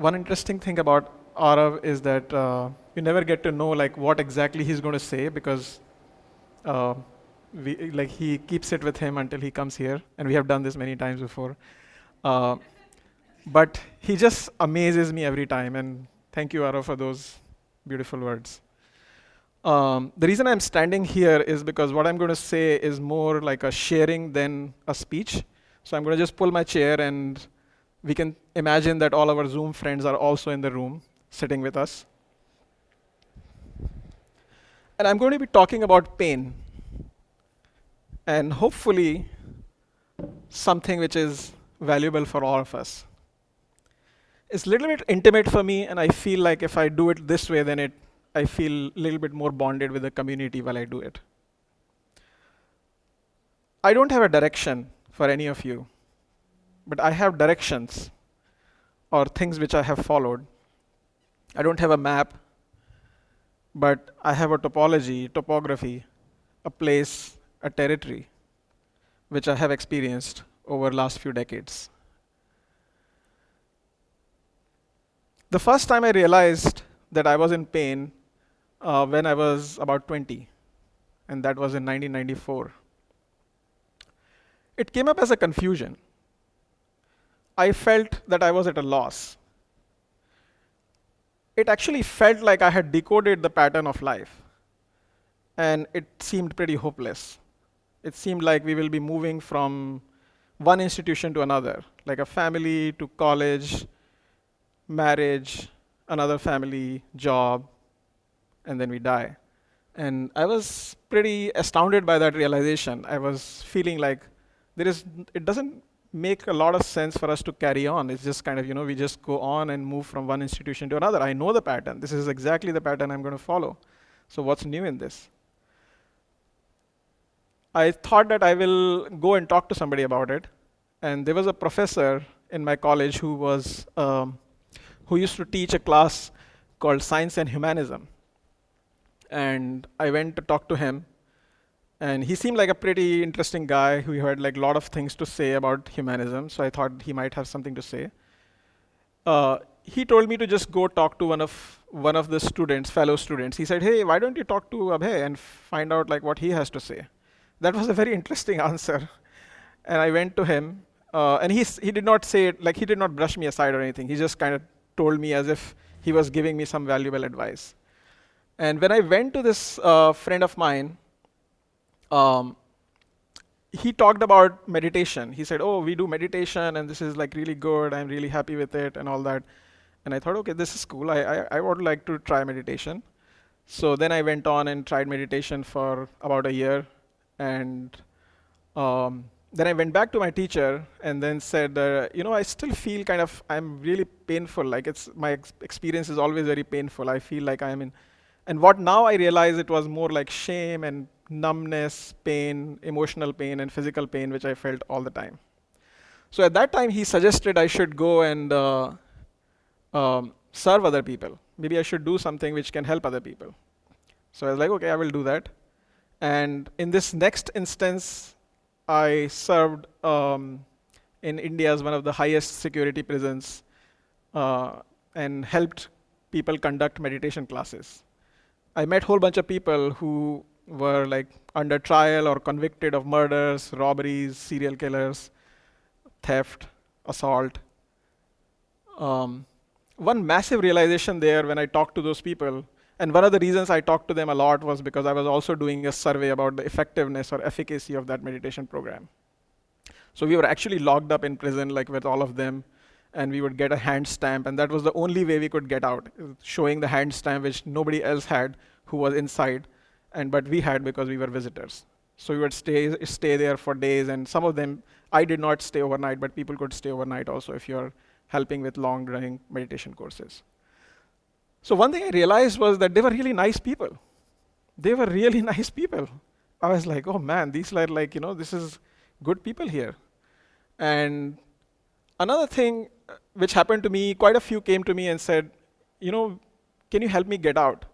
one interesting thing about Arav is that uh, you never get to know like what exactly he's going to say because uh, we, like he keeps it with him until he comes here, and we have done this many times before. Uh, but he just amazes me every time, and thank you, Arav, for those beautiful words. Um, the reason I'm standing here is because what I'm going to say is more like a sharing than a speech. So I'm going to just pull my chair and we can imagine that all our Zoom friends are also in the room sitting with us. And I'm going to be talking about pain. And hopefully, something which is valuable for all of us. It's a little bit intimate for me, and I feel like if I do it this way, then it I feel a little bit more bonded with the community while I do it. I don't have a direction for any of you, but I have directions or things which I have followed. I don't have a map, but I have a topology, topography, a place, a territory, which I have experienced over last few decades. The first time I realized that I was in pain uh, when I was about 20, and that was in 1994. It came up as a confusion. I felt that I was at a loss. It actually felt like I had decoded the pattern of life, and it seemed pretty hopeless. It seemed like we will be moving from one institution to another, like a family to college, marriage, another family, job, and then we die. And I was pretty astounded by that realization. I was feeling like there is, it doesn't make a lot of sense for us to carry on. It's just kind of, you know, we just go on and move from one institution to another. I know the pattern. This is exactly the pattern I'm going to follow. So what's new in this? I thought that I will go and talk to somebody about it. And there was a professor in my college who was, um, who used to teach a class called Science and Humanism and I went to talk to him. And he seemed like a pretty interesting guy who had like a lot of things to say about humanism. So I thought he might have something to say. Uh, he told me to just go talk to one of one of the students, fellow students. He said, "Hey, why don't you talk to Abhay and find out like what he has to say?" That was a very interesting answer. And I went to him, uh, and he he did not say it like he did not brush me aside or anything. He just kind of told me as if he was giving me some valuable advice. And when I went to this uh, friend of mine, um, he talked about meditation. He said, "Oh, we do meditation, and this is like really good. I'm really happy with it, and all that." And I thought, "Okay, this is cool. I I, I would like to try meditation." So then I went on and tried meditation for about a year, and um, then I went back to my teacher and then said, uh, "You know, I still feel kind of I'm really painful. Like it's my ex- experience is always very painful. I feel like I'm in." And what now I realize it was more like shame and numbness, pain, emotional pain, and physical pain, which I felt all the time. So at that time, he suggested I should go and uh, um, serve other people. Maybe I should do something which can help other people. So I was like, okay, I will do that. And in this next instance, I served um, in India as one of the highest security prisons uh, and helped people conduct meditation classes. I met a whole bunch of people who were like under trial or convicted of murders, robberies, serial killers, theft, assault. Um, one massive realization there when I talked to those people, and one of the reasons I talked to them a lot was because I was also doing a survey about the effectiveness or efficacy of that meditation program. So we were actually locked up in prison, like with all of them, and we would get a hand stamp, and that was the only way we could get out, showing the hand stamp which nobody else had who was inside, and but we had because we were visitors. So we would stay stay there for days, and some of them I did not stay overnight, but people could stay overnight also if you're helping with long-running meditation courses. So one thing I realized was that they were really nice people. They were really nice people. I was like, oh man, these are like, you know, this is good people here. And another thing uh, which happened to me, quite a few came to me and said, you know, can you help me get out?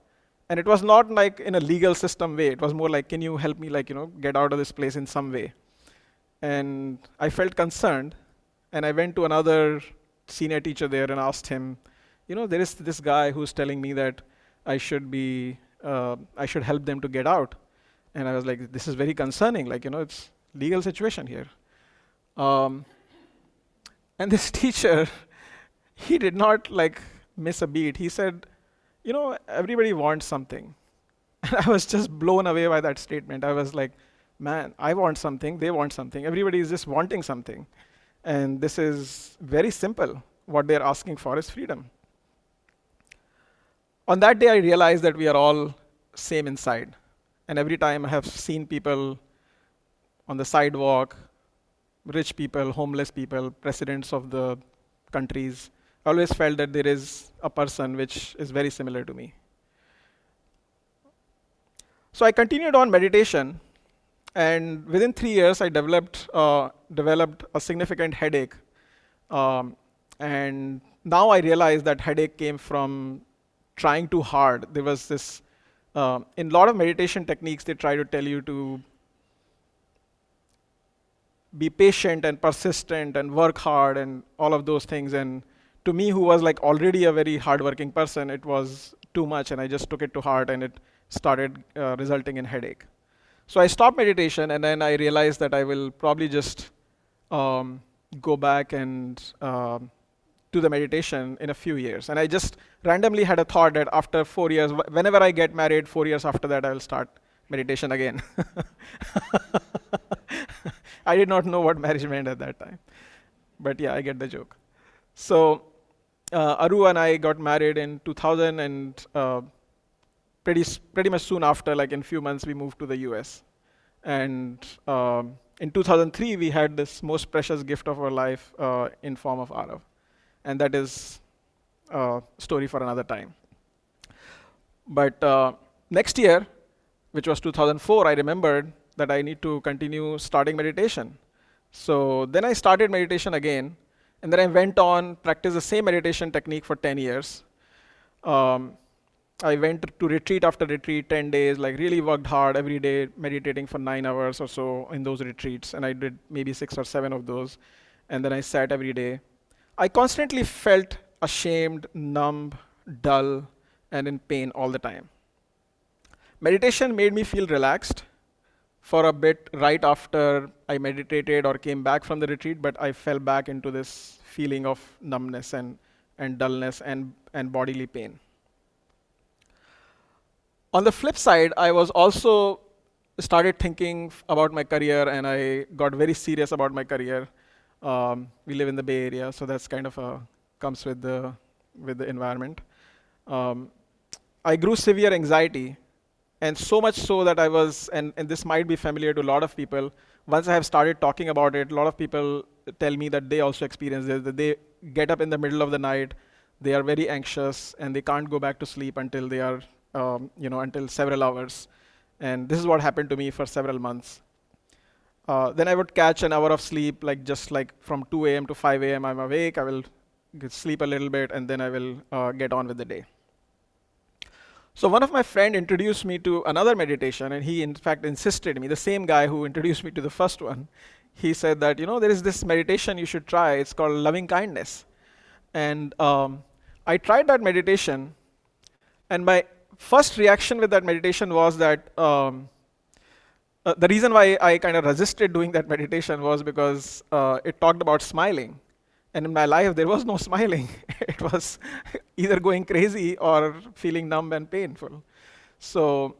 And it was not like in a legal system way. It was more like, can you help me, like, you know, get out of this place in some way? And I felt concerned, and I went to another senior teacher there and asked him, you know, there is this guy who's telling me that I should be, uh, I should help them to get out. And I was like, this is very concerning. Like, you know, it's legal situation here. Um, and this teacher, he did not like miss a beat. He said, you know, everybody wants something. And I was just blown away by that statement. I was like, man, I want something, they want something. Everybody is just wanting something. And this is very simple. What they're asking for is freedom. On that day, I realized that we are all same inside. And every time I have seen people on the sidewalk, rich people, homeless people, presidents of the countries, I always felt that there is a person which is very similar to me. So I continued on meditation, and within three years, I developed uh, developed a significant headache. Um, and now I realize that headache came from trying too hard. There was this uh, in a lot of meditation techniques, they try to tell you to be patient and persistent and work hard and all of those things. And to me, who was like already a very hardworking person, it was too much, and I just took it to heart, and it started uh, resulting in headache. So I stopped meditation, and then I realized that I will probably just um, go back and uh, do the meditation in a few years. And I just randomly had a thought that after four years, whenever I get married, four years after that, I will start meditation again. I did not know what marriage meant at that time. But yeah, I get the joke. So uh, Aru and I got married in 2000, and uh, pretty, pretty much soon after, like in a few months, we moved to the US. And um, in 2003, we had this most precious gift of our life uh, in form of Arav. And that is a story for another time. But uh, next year, which was 2004, I remembered that I need to continue starting meditation. So then I started meditation again, and then I went on, practice the same meditation technique for 10 years. Um, I went to retreat after retreat, 10 days, like really worked hard every day, meditating for nine hours or so in those retreats. And I did maybe six or seven of those. And then I sat every day. I constantly felt ashamed, numb, dull, and in pain all the time. Meditation made me feel relaxed for a bit right after I meditated or came back from the retreat, but I fell back into this feeling of numbness and, and dullness and, and bodily pain. On the flip side, I was also started thinking about my career and I got very serious about my career. Um, we live in the Bay Area, so that's kind of a, comes with the, with the environment. Um, I grew severe anxiety, and so much so that I was, and, and this might be familiar to a lot of people, once I have started talking about it, a lot of people tell me that they also experience this, that they get up in the middle of the night, they are very anxious, and they can't go back to sleep until they are um, you know, until several hours. And this is what happened to me for several months. Uh, then I would catch an hour of sleep, like just like from 2 a.m. to 5 a.m. I'm awake. I will sleep a little bit, and then I will uh, get on with the day. So one of my friend introduced me to another meditation, and he in fact insisted me, the same guy who introduced me to the first one, he said that you know there is this meditation you should try. It's called loving kindness, and um, I tried that meditation, and my first reaction with that meditation was that um, uh, the reason why I kind of resisted doing that meditation was because uh, it talked about smiling. And in my life, there was no smiling. it was either going crazy or feeling numb and painful. So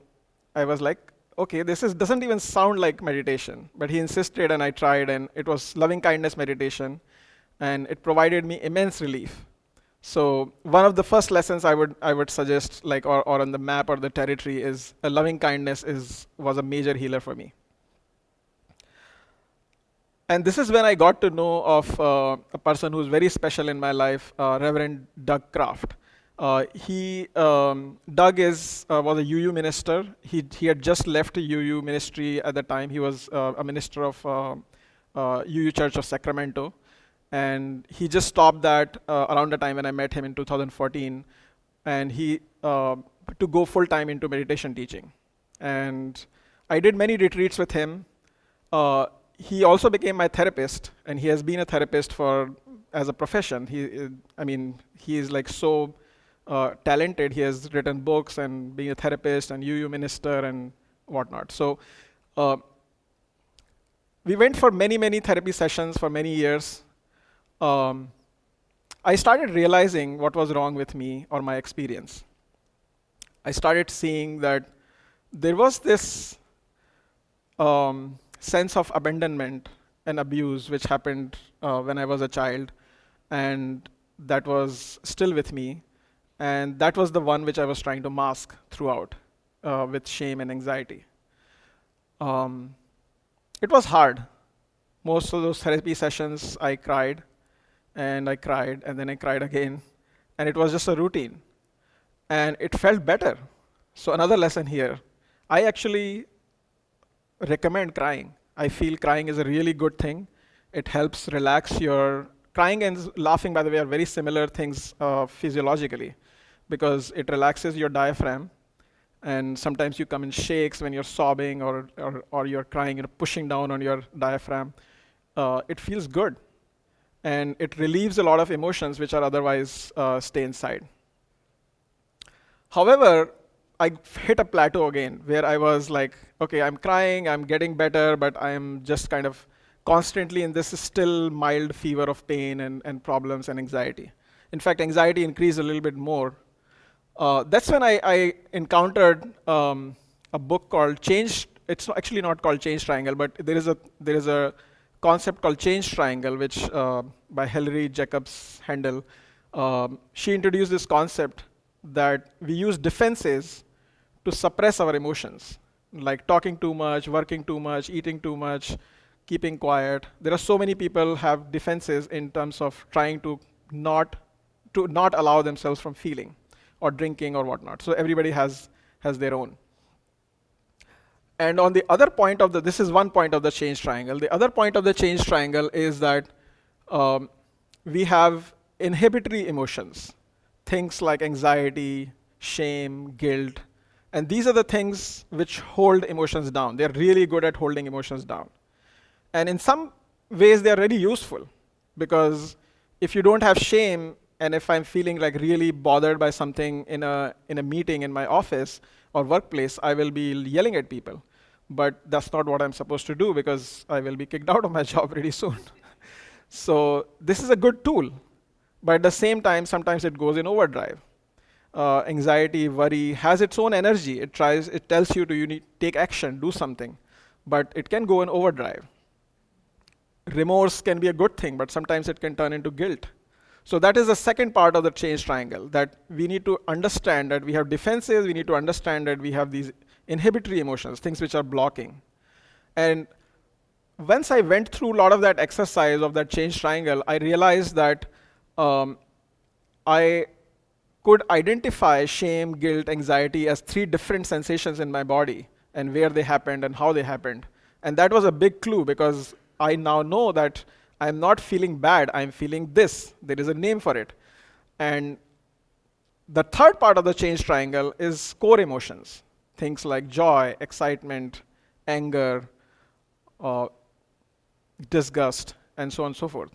I was like, okay, this is, doesn't even sound like meditation. But he insisted, and I tried, and it was loving kindness meditation. And it provided me immense relief. So one of the first lessons I would I would suggest, like or, or on the map or the territory, is a loving kindness is was a major healer for me. And this is when I got to know of uh, a person who's very special in my life, uh, Reverend Doug Kraft. Uh, he um, Doug is uh, was a UU minister. He he had just left the UU ministry at the time. He was uh, a minister of UU uh, Church of Sacramento and he just stopped that uh, around the time when I met him in 2014, and he uh, to go full time into meditation teaching. And I did many retreats with him. Uh, he also became my therapist, and he has been a therapist for as a profession. He, I mean, he is like so uh, talented. He has written books and being a therapist and UU minister and whatnot. So uh, we went for many, many therapy sessions for many years. Um, I started realizing what was wrong with me or my experience. I started seeing that there was this um, sense of abandonment and abuse which happened uh, when I was a child, and that was still with me. And that was the one which I was trying to mask throughout uh, with shame and anxiety. Um, it was hard. Most of those therapy sessions, I cried, and I cried, and then I cried again. And it was just a routine. And it felt better. So, another lesson here I actually recommend crying. I feel crying is a really good thing. It helps relax your crying and laughing, by the way, are very similar things uh, physiologically because it relaxes your diaphragm. And sometimes you come in shakes when you're sobbing or, or, or you're crying, you're pushing down on your diaphragm. Uh, it feels good. And it relieves a lot of emotions which are otherwise uh, stay inside. However, I hit a plateau again where I was like, okay, I'm crying, I'm getting better, but I'm just kind of constantly in this still mild fever of pain and, and problems and anxiety. In fact, anxiety increased a little bit more. Uh, that's when I, I encountered um, a book called Change. It's actually not called Change Triangle, but there is a there is a concept called Change Triangle, which uh, by Hilary Jacobs Hendel. Um, she introduced this concept that we use defenses to suppress our emotions, like talking too much, working too much, eating too much, keeping quiet. There are so many people have defenses in terms of trying to not to not allow themselves from feeling or drinking or whatnot. So everybody has has their own. And on the other point of the, this is one point of the change triangle. The other point of the change triangle is that um, we have inhibitory emotions, things like anxiety, shame, guilt, and these are the things which hold emotions down. They're really good at holding emotions down. And in some ways, they're really useful because if you don't have shame, and if I'm feeling like really bothered by something in a, in a meeting in my office or workplace, I will be yelling at people. But that's not what I'm supposed to do because I will be kicked out of my job pretty soon. so this is a good tool. But at the same time, sometimes it goes in overdrive uh, anxiety, worry has its own energy. It tries, it tells you to you need take action, do something, but it can go in overdrive. Remorse can be a good thing, but sometimes it can turn into guilt. So that is the second part of the change triangle that we need to understand that we have defenses, we need to understand that we have these inhibitory emotions, things which are blocking. And once I went through a lot of that exercise of that change triangle, I realized that um, I could identify shame, guilt, anxiety as three different sensations in my body and where they happened and how they happened. And that was a big clue because I now know that I'm not feeling bad, I'm feeling this. There is a name for it. And the third part of the change triangle is core emotions things like joy, excitement, anger, uh, disgust, and so on and so forth.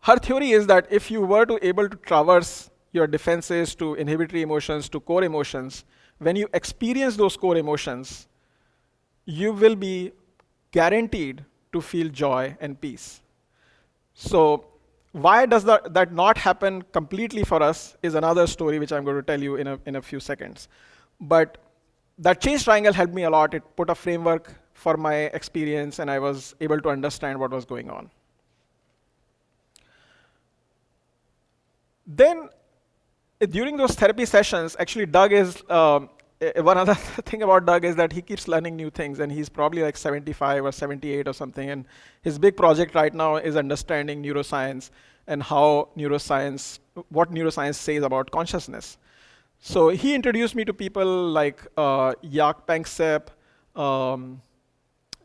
Her theory is that if you were to able to traverse your defenses to inhibitory emotions to core emotions, when you experience those core emotions, you will be guaranteed to feel joy and peace. So, why does that, that not happen completely for us is another story which I'm going to tell you in a, in a few seconds. But that change triangle helped me a lot. It put a framework for my experience, and I was able to understand what was going on. Then during those therapy sessions, actually, Doug is um, one other thing about Doug is that he keeps learning new things, and he's probably like 75 or 78 or something. And his big project right now is understanding neuroscience and how neuroscience, what neuroscience says about consciousness. So he introduced me to people like uh, Jaak Panksepp, um,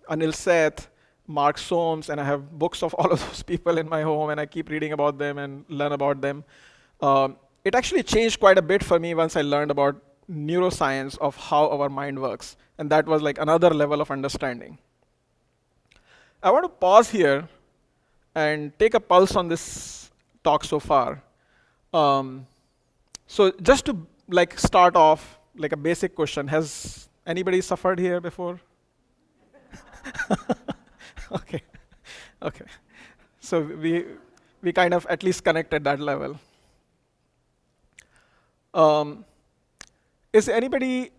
Anil Seth, Mark Solms, and I have books of all of those people in my home, and I keep reading about them and learn about them. Um, it actually changed quite a bit for me once I learned about neuroscience of how our mind works. And that was like another level of understanding. I want to pause here and take a pulse on this talk so far. Um, So just to like start off, like a basic question, has anybody suffered here before? okay, okay. So we we kind of at least connect at that level. Um, is anybody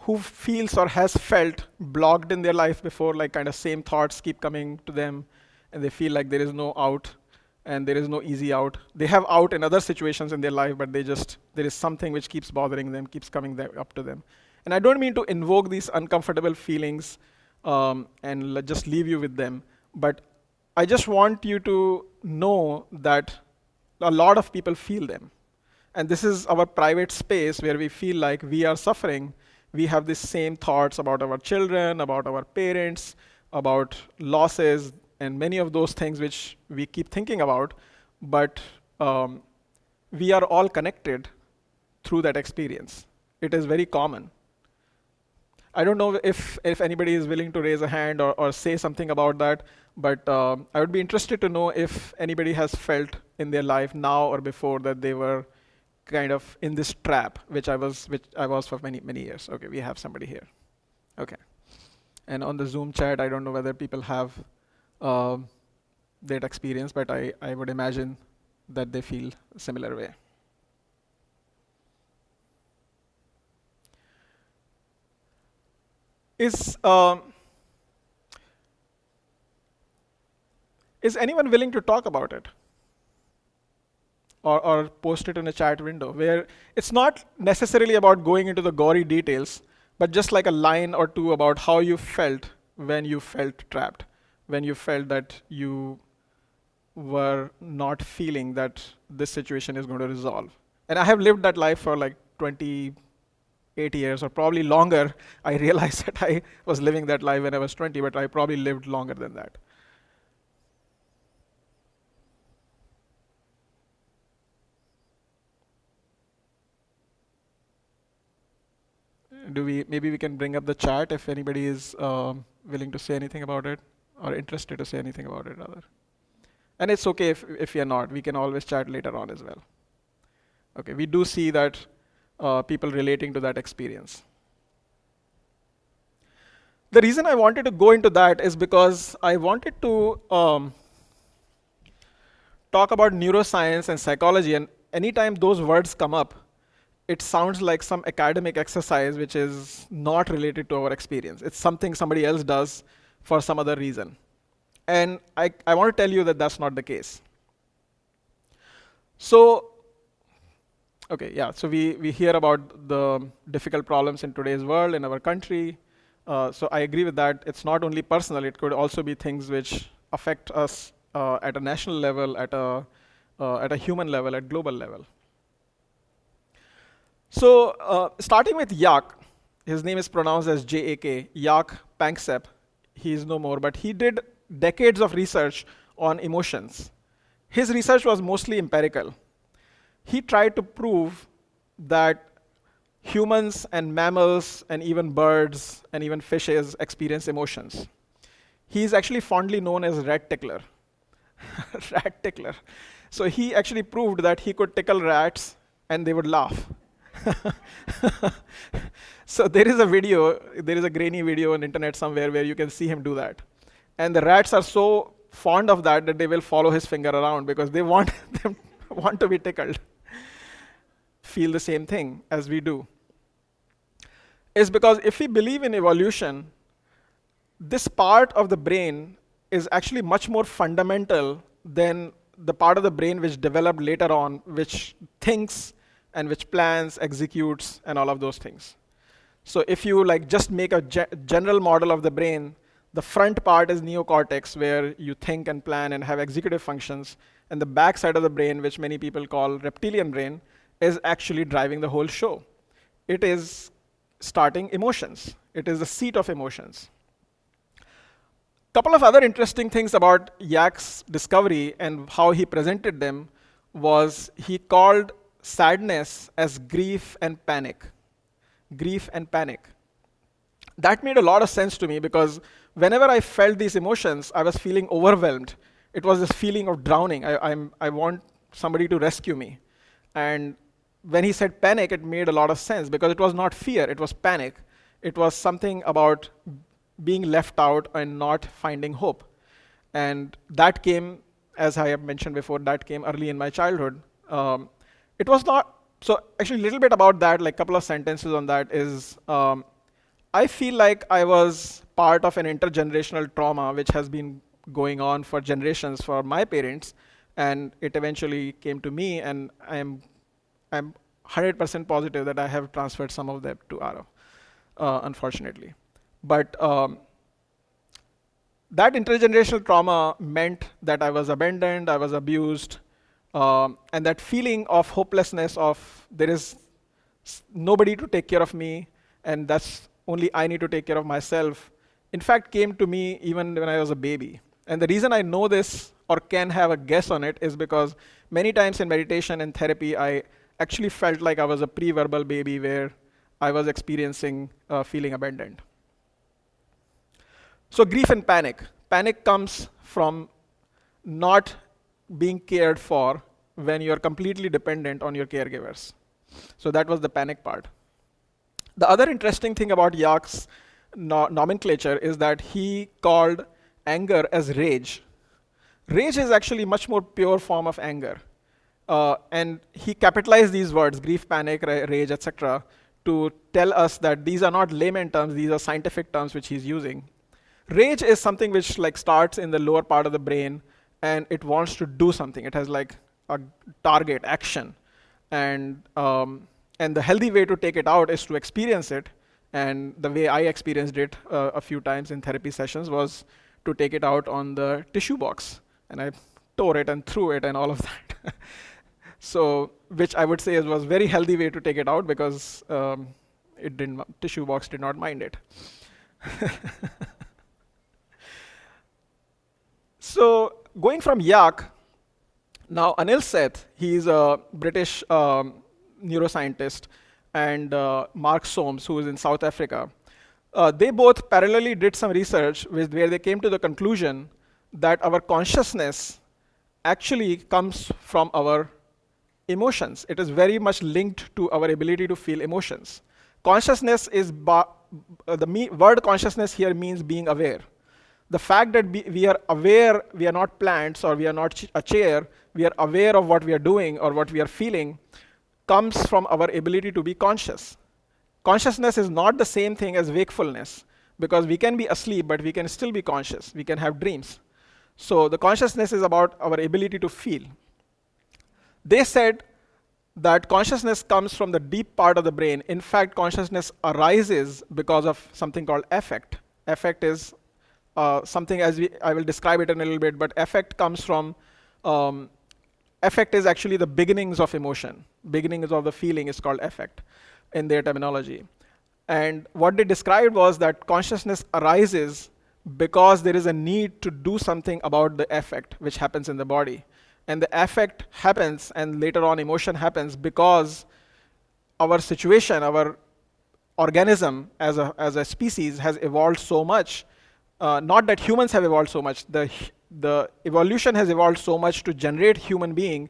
who feels or has felt blocked in their life before, like kind of same thoughts keep coming to them, and they feel like there is no out and there is no easy out. They have out in other situations in their life, but they just there is something which keeps bothering them, keeps coming up to them. And I don't mean to invoke these uncomfortable feelings um, and just leave you with them, but I just want you to know that a lot of people feel them. And this is our private space where we feel like we are suffering. We have the same thoughts about our children, about our parents, about losses, and many of those things which we keep thinking about. But um, we are all connected through that experience. It is very common. I don't know if, if anybody is willing to raise a hand or, or say something about that, but um, I would be interested to know if anybody has felt in their life now or before that they were kind of in this trap, which I was, which I was for many, many years. Okay, we have somebody here. Okay. And on the Zoom chat, I don't know whether people have um, that experience, but I, I would imagine that they feel similar way. Is um, is anyone willing to talk about it? Or, or post it in a chat window where it's not necessarily about going into the gory details, but just like a line or two about how you felt when you felt trapped, when you felt that you were not feeling that this situation is going to resolve. And I have lived that life for like 28 years or probably longer. I realized that I was living that life when I was 20, but I probably lived longer than that. Do we maybe we can bring up the chat if anybody is um, willing to say anything about it or interested to say anything about it rather. And it's okay if, if you're not. We can always chat later on as well. Okay we do see that uh, people relating to that experience. The reason i wanted to go into that is because i wanted to um, talk about neuroscience and psychology and anytime those words come up it sounds like some academic exercise which is not related to our experience. It's something somebody else does for some other reason. And I, I want to tell you that that's not the case. So, okay, yeah, so we, we hear about the difficult problems in today's world, in our country. Uh, so I agree with that. It's not only personal, it could also be things which affect us uh, at a national level, at a, uh, at a human level, at global level. So uh, starting with Jaak, his name is pronounced as J-A-K, Jaak Panksepp. He is no more, but he did decades of research on emotions. His research was mostly empirical. He tried to prove that humans and mammals and even birds and even fishes experience emotions. He is actually fondly known as rat tickler. rat tickler. So he actually proved that he could tickle rats and they would laugh. so there is a video, there is a grainy video on internet somewhere where you can see him do that. And the rats are so fond of that that they will follow his finger around because they want them want to be tickled. Feel the same thing as we do. Is because if we believe in evolution, this part of the brain is actually much more fundamental than the part of the brain which developed later on, which thinks and which plans, executes, and all of those things. So if you like just make a ge general model of the brain, the front part is neocortex, where you think and plan and have executive functions, and the back side of the brain, which many people call reptilian brain, is actually driving the whole show. It is starting emotions. It is the seat of emotions. Couple of other interesting things about Jaak's discovery and how he presented them was he called sadness as grief and panic. Grief and panic. That made a lot of sense to me because whenever I felt these emotions, I was feeling overwhelmed. It was this feeling of drowning. I, I'm, I want somebody to rescue me. And when he said panic, it made a lot of sense because it was not fear, it was panic. It was something about being left out and not finding hope. And that came, as I have mentioned before, that came early in my childhood. Um, it was not, so actually a little bit about that, like a couple of sentences on that is, um, I feel like I was part of an intergenerational trauma which has been going on for generations for my parents, and it eventually came to me, and I'm, I'm 100% positive that I have transferred some of that to Arav, uh, unfortunately. But um, that intergenerational trauma meant that I was abandoned, I was abused, um, and that feeling of hopelessness of there is nobody to take care of me, and that's only I need to take care of myself, in fact, came to me even when I was a baby. And the reason I know this or can have a guess on it is because many times in meditation and therapy, I actually felt like I was a pre verbal baby where I was experiencing uh, feeling abandoned. So, grief and panic. Panic comes from not being cared for when you're completely dependent on your caregivers. So, that was the panic part. The other interesting thing about Jaak's no- nomenclature is that he called anger as rage. Rage is actually much more pure form of anger. Uh, and he capitalized these words, grief, panic, ra- rage, etc., to tell us that these are not layman terms, these are scientific terms which he's using. Rage is something which like starts in the lower part of the brain and it wants to do something. It has like a target, action. And, um, and the healthy way to take it out is to experience it. And the way I experienced it uh, a few times in therapy sessions was to take it out on the tissue box. And I tore it and threw it and all of that. so, which I would say was very healthy way to take it out because um, it didn't, tissue box did not mind it. So going from Jaak, now Anil Seth, he's a British um, neuroscientist, and uh, Mark Solms, who is in South Africa. Uh, they both parallelly did some research with, where they came to the conclusion that our consciousness actually comes from our emotions. It is very much linked to our ability to feel emotions. Consciousness is, uh, the word consciousness here means being aware the fact that we are aware, we are not plants or we are not a chair, we are aware of what we are doing or what we are feeling, comes from our ability to be conscious. Consciousness is not the same thing as wakefulness because we can be asleep, but we can still be conscious. We can have dreams. So the consciousness is about our ability to feel. They said that consciousness comes from the deep part of the brain. In fact, consciousness arises because of something called affect. Affect is uh, something as we, I will describe it in a little bit, but affect comes from, um, is actually the beginnings of emotion. Beginnings of the feeling is called affect in their terminology. And what they described was that consciousness arises because there is a need to do something about the affect which happens in the body. And the affect happens, and later on, emotion happens because our situation, our organism as a, as a species has evolved so much uh, not that humans have evolved so much, the, the evolution has evolved so much to generate human being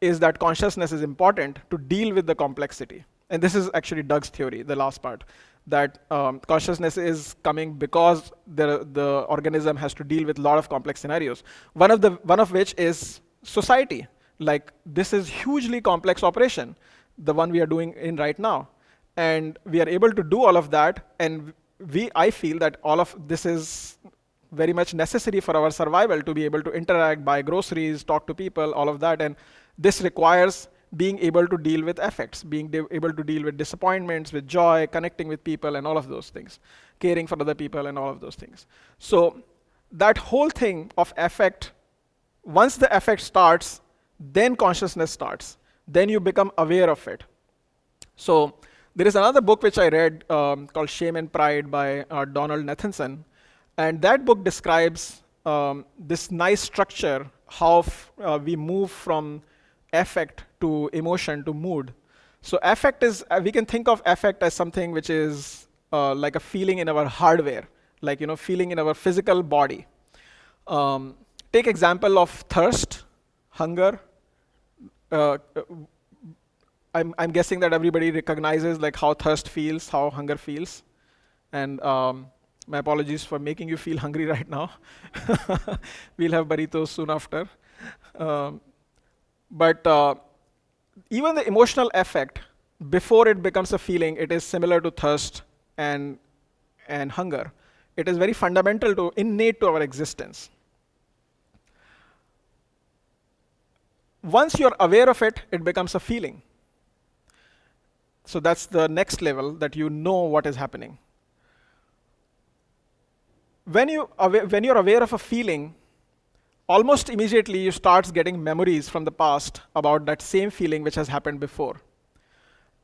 is that consciousness is important to deal with the complexity. And this is actually Doug's theory, the last part, that um, consciousness is coming because the, the organism has to deal with a lot of complex scenarios. One of, the, one of which is society. Like this is hugely complex operation, the one we are doing in right now. And we are able to do all of that, and we, I feel that all of this is very much necessary for our survival to be able to interact, buy groceries, talk to people, all of that. And this requires being able to deal with affects, being able to deal with disappointments, with joy, connecting with people, and all of those things, caring for other people, and all of those things. So, that whole thing of affect, once the affect starts, then consciousness starts. Then you become aware of it. So, there is another book which I read um, called Shame and Pride by uh, Donald Nathanson. And that book describes um, this nice structure how uh, we move from affect to emotion to mood. So, affect is, uh, we can think of affect as something which is uh, like a feeling in our hardware, like, you know, feeling in our physical body. Um, take example of thirst, hunger. I'm, I'm guessing that everybody recognizes like how thirst feels, how hunger feels. And um, my apologies for making you feel hungry right now. we'll have burritos soon after. Um, but uh, even the emotional affect, before it becomes a feeling, it is similar to thirst and, and hunger. It is very fundamental to, innate to our existence. Once you're aware of it, it becomes a feeling. So that's the next level that you know what is happening. When, you when you're aware of a feeling, almost immediately you start getting memories from the past about that same feeling which has happened before.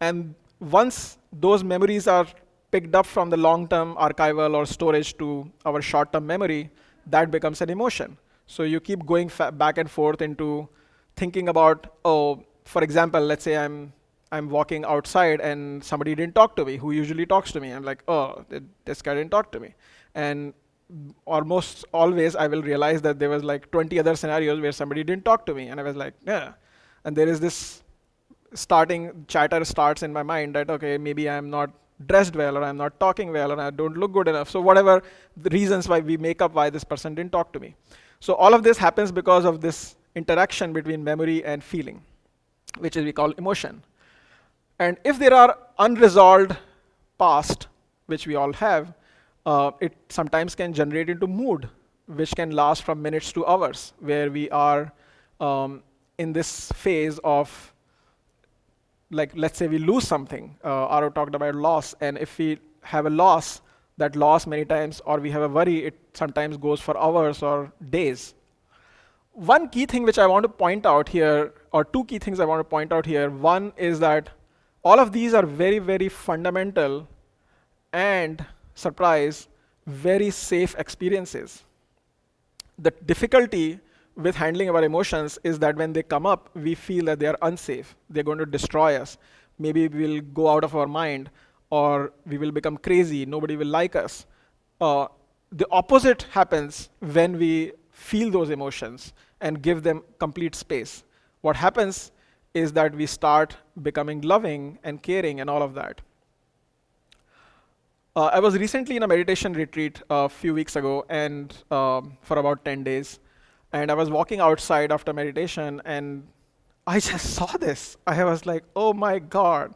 And once those memories are picked up from the long-term archival or storage to our short-term memory, that becomes an emotion. So you keep going back and forth into thinking about, oh, for example, let's say I'm I'm walking outside and somebody didn't talk to me who usually talks to me. I'm like, oh, this guy didn't talk to me. And almost always I will realize that there was like 20 other scenarios where somebody didn't talk to me. And I was like, yeah. And there is this starting chatter starts in my mind that, okay, maybe I'm not dressed well or I'm not talking well or I don't look good enough. So whatever the reasons why we make up why this person didn't talk to me. So all of this happens because of this interaction between memory and feeling, which is we call emotion. And if there are unresolved past, which we all have, uh, it sometimes can generate into mood, which can last from minutes to hours, where we are um, in this phase of, like, let's say we lose something. Uh, Aro talked about loss, and if we have a loss, that loss many times, or we have a worry, it sometimes goes for hours or days. One key thing which I want to point out here, or two key things I want to point out here. One is that all of these are very, very fundamental and, surprise, very safe experiences. The difficulty with handling our emotions is that when they come up, we feel that they are unsafe. They're going to destroy us. Maybe we'll go out of our mind, or we will become crazy. Nobody will like us. Uh, the opposite happens when we feel those emotions and give them complete space. What happens is that we start becoming loving and caring and all of that. Uh, I was recently in a meditation retreat a few weeks ago and um, for about 10 days. And I was walking outside after meditation and I just saw this. I was like, oh my God,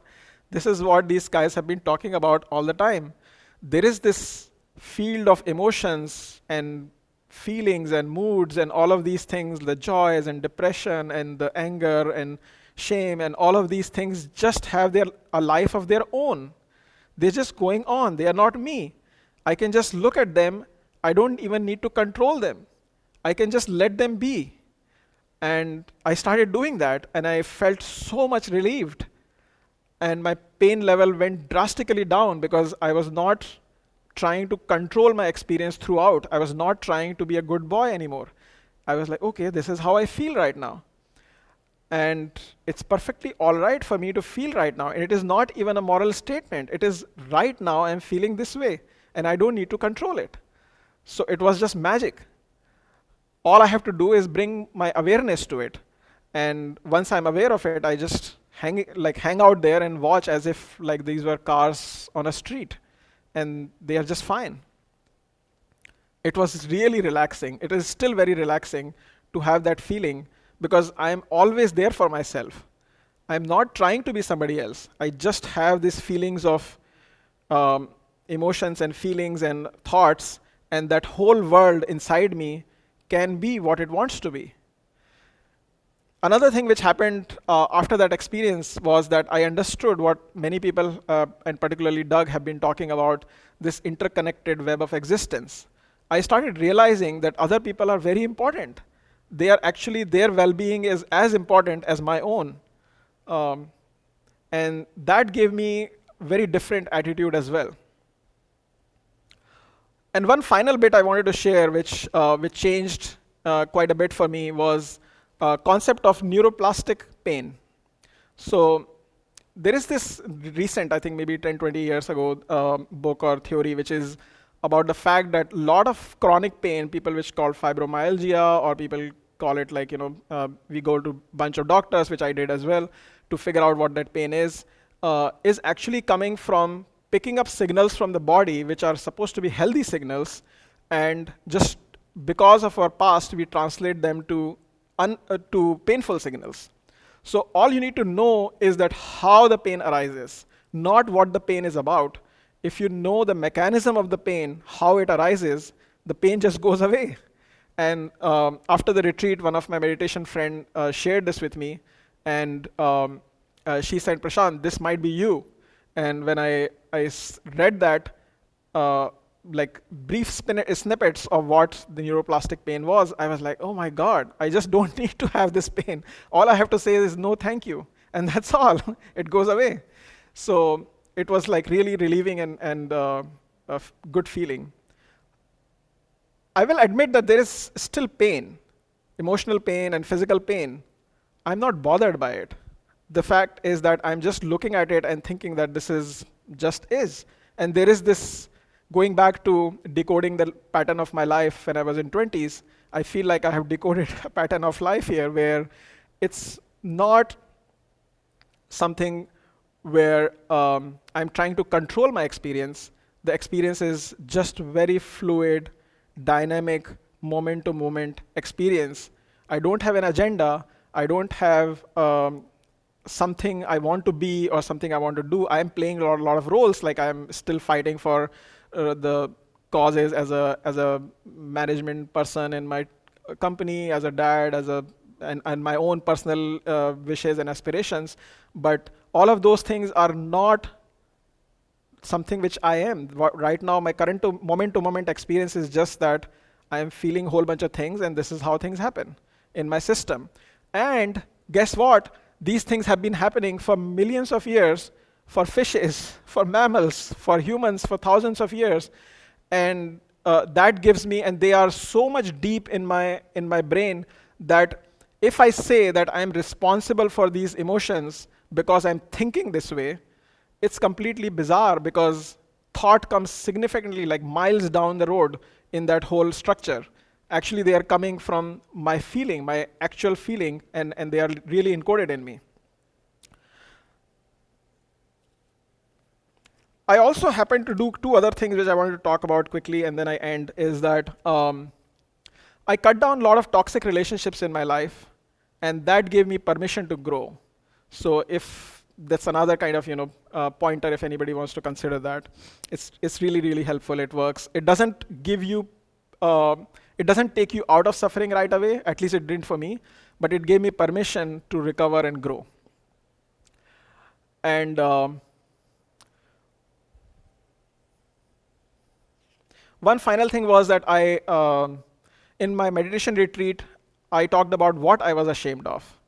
this is what these guys have been talking about all the time. There is this field of emotions and feelings and moods and all of these things, the joys and depression and the anger and shame, and all of these things just have their, a life of their own. They're just going on. They are not me. I can just look at them. I don't even need to control them. I can just let them be. And I started doing that, and I felt so much relieved. And my pain level went drastically down because I was not trying to control my experience throughout. I was not trying to be a good boy anymore. I was like, okay, this is how I feel right now. And it's perfectly all right for me to feel right now. And it is not even a moral statement. It is right now I'm feeling this way, and I don't need to control it. So it was just magic. All I have to do is bring my awareness to it. And once I'm aware of it, I just hang, like, hang out there and watch as if like these were cars on a street, and they are just fine. It was really relaxing. It is still very relaxing to have that feeling because I'm always there for myself. I'm not trying to be somebody else. I just have these feelings of um, emotions and feelings and thoughts, and that whole world inside me can be what it wants to be. Another thing which happened uh, after that experience was that I understood what many people, uh, and particularly Doug, have been talking about this interconnected web of existence. I started realizing that other people are very important they are actually, their well-being is as important as my own. Um, and that gave me very different attitude as well. And one final bit I wanted to share, which, uh, which changed uh, quite a bit for me, was uh, concept of neuroplastic pain. So there is this recent, I think maybe 10, 20 years ago, uh, book or theory, which is about the fact that a lot of chronic pain, people which call fibromyalgia or people call it like, you know, uh, we go to a bunch of doctors, which I did as well, to figure out what that pain is, uh, is actually coming from picking up signals from the body, which are supposed to be healthy signals, and just because of our past, we translate them to, uh, to painful signals. So all you need to know is that how the pain arises, not what the pain is about. If you know the mechanism of the pain, how it arises, the pain just goes away. And um, after the retreat, one of my meditation friend uh, shared this with me, and um, uh, she said, "Prashant, this might be you." And when I I read that, uh, like brief snippets of what the neuroplastic pain was, I was like, "Oh my God, I just don't need to have this pain. All I have to say is no, thank you, and that's all. it goes away." So it was like really relieving and and uh, a good feeling. I will admit that there is still pain, emotional pain and physical pain. I'm not bothered by it. The fact is that I'm just looking at it and thinking that this is just is. And there is this going back to decoding the pattern of my life when I was in 20s, I feel like I have decoded a pattern of life here where it's not something where um, I'm trying to control my experience. The experience is just very fluid, dynamic moment to moment experience. I don't have an agenda. I don't have um, something I want to be or something I want to do. I'm playing a lot, lot of roles. Like I'm still fighting for uh, the causes as a as a management person in my company, as a dad, as a and, and my own personal uh, wishes and aspirations. But all of those things are not something which I am. Right now, my current to moment to moment experience is just that I am feeling a whole bunch of things, and this is how things happen in my system. And guess what? These things have been happening for millions of years for fishes, for mammals, for humans for thousands of years. And uh, that gives me, and they are so much deep in my, in my brain that if I say that I'm responsible for these emotions because I'm thinking this way, it's completely bizarre because thought comes significantly like miles down the road in that whole structure. Actually, they are coming from my feeling, my actual feeling, and, and they are really encoded in me. I also happen to do two other things which I wanted to talk about quickly, and then I end. Is that um, I cut down a lot of toxic relationships in my life, and that gave me permission to grow. So if that's another kind of you know uh, pointer if anybody wants to consider that. It's it's really really helpful. It works. It doesn't give you. Uh, it doesn't take you out of suffering right away. At least it didn't for me. But it gave me permission to recover and grow. And um, one final thing was that I, uh, in my meditation retreat, I talked about what I was ashamed of.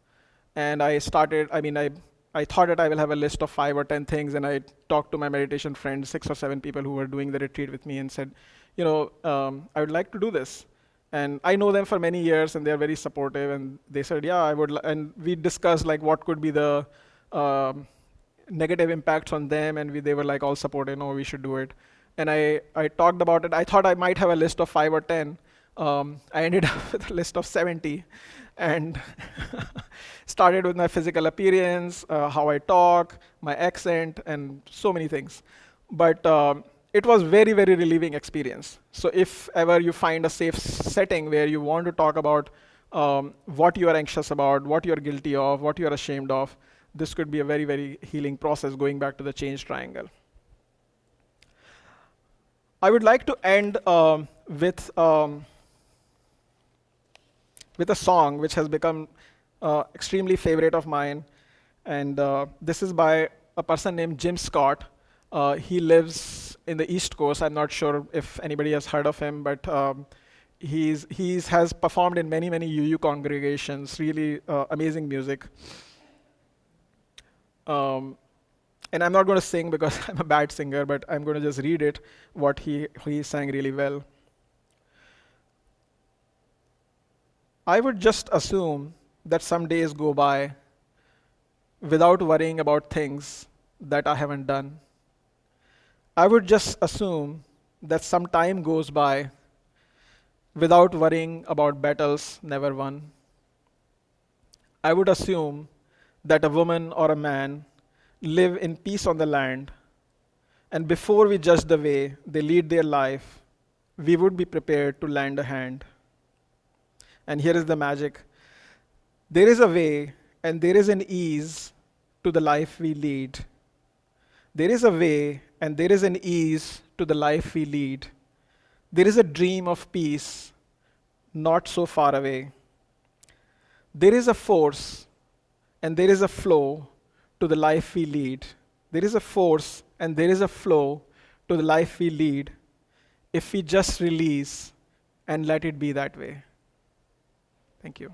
And I started, I mean, I I thought that I will have a list of five or ten things, and I talked to my meditation friends, six or seven people who were doing the retreat with me, and said, you know, um, I would like to do this. And I know them for many years, and they're very supportive. And they said, yeah, I would. and we discussed like what could be the um, negative impacts on them, and we, they were like all supportive. No, we should do it. And I, I talked about it. I thought I might have a list of five or ten. Um, I ended up with a list of 70 and started with my physical appearance, uh, how I talk, my accent, and so many things. But um, it was very, very relieving experience. So if ever you find a safe setting where you want to talk about um, what you are anxious about, what you are guilty of, what you are ashamed of, this could be a very, very healing process going back to the change triangle. I would like to end um, with um, with a song which has become uh, extremely favorite of mine. And uh, this is by a person named Jim Scott. Uh, he lives in the East Coast. I'm not sure if anybody has heard of him, but um, he's he's has performed in many many UU congregations. Really uh, amazing music. Um, and I'm not going to sing because I'm a bad singer, but I'm going to just read it. What he he sang really well. I would just assume that some days go by without worrying about things that I haven't done. I would just assume that some time goes by without worrying about battles never won. I would assume that a woman or a man live in peace on the land, and before we judge the way they lead their life, we would be prepared to lend a hand. And here is the magic there is a way and there is an ease to the life we lead. There is a way and there is an ease to the life we lead. There is a dream of peace not so far away. There is a force and there is a flow to the life we lead. There is a force and there is a flow to the life we lead if we just release and let it be that way. Thank you.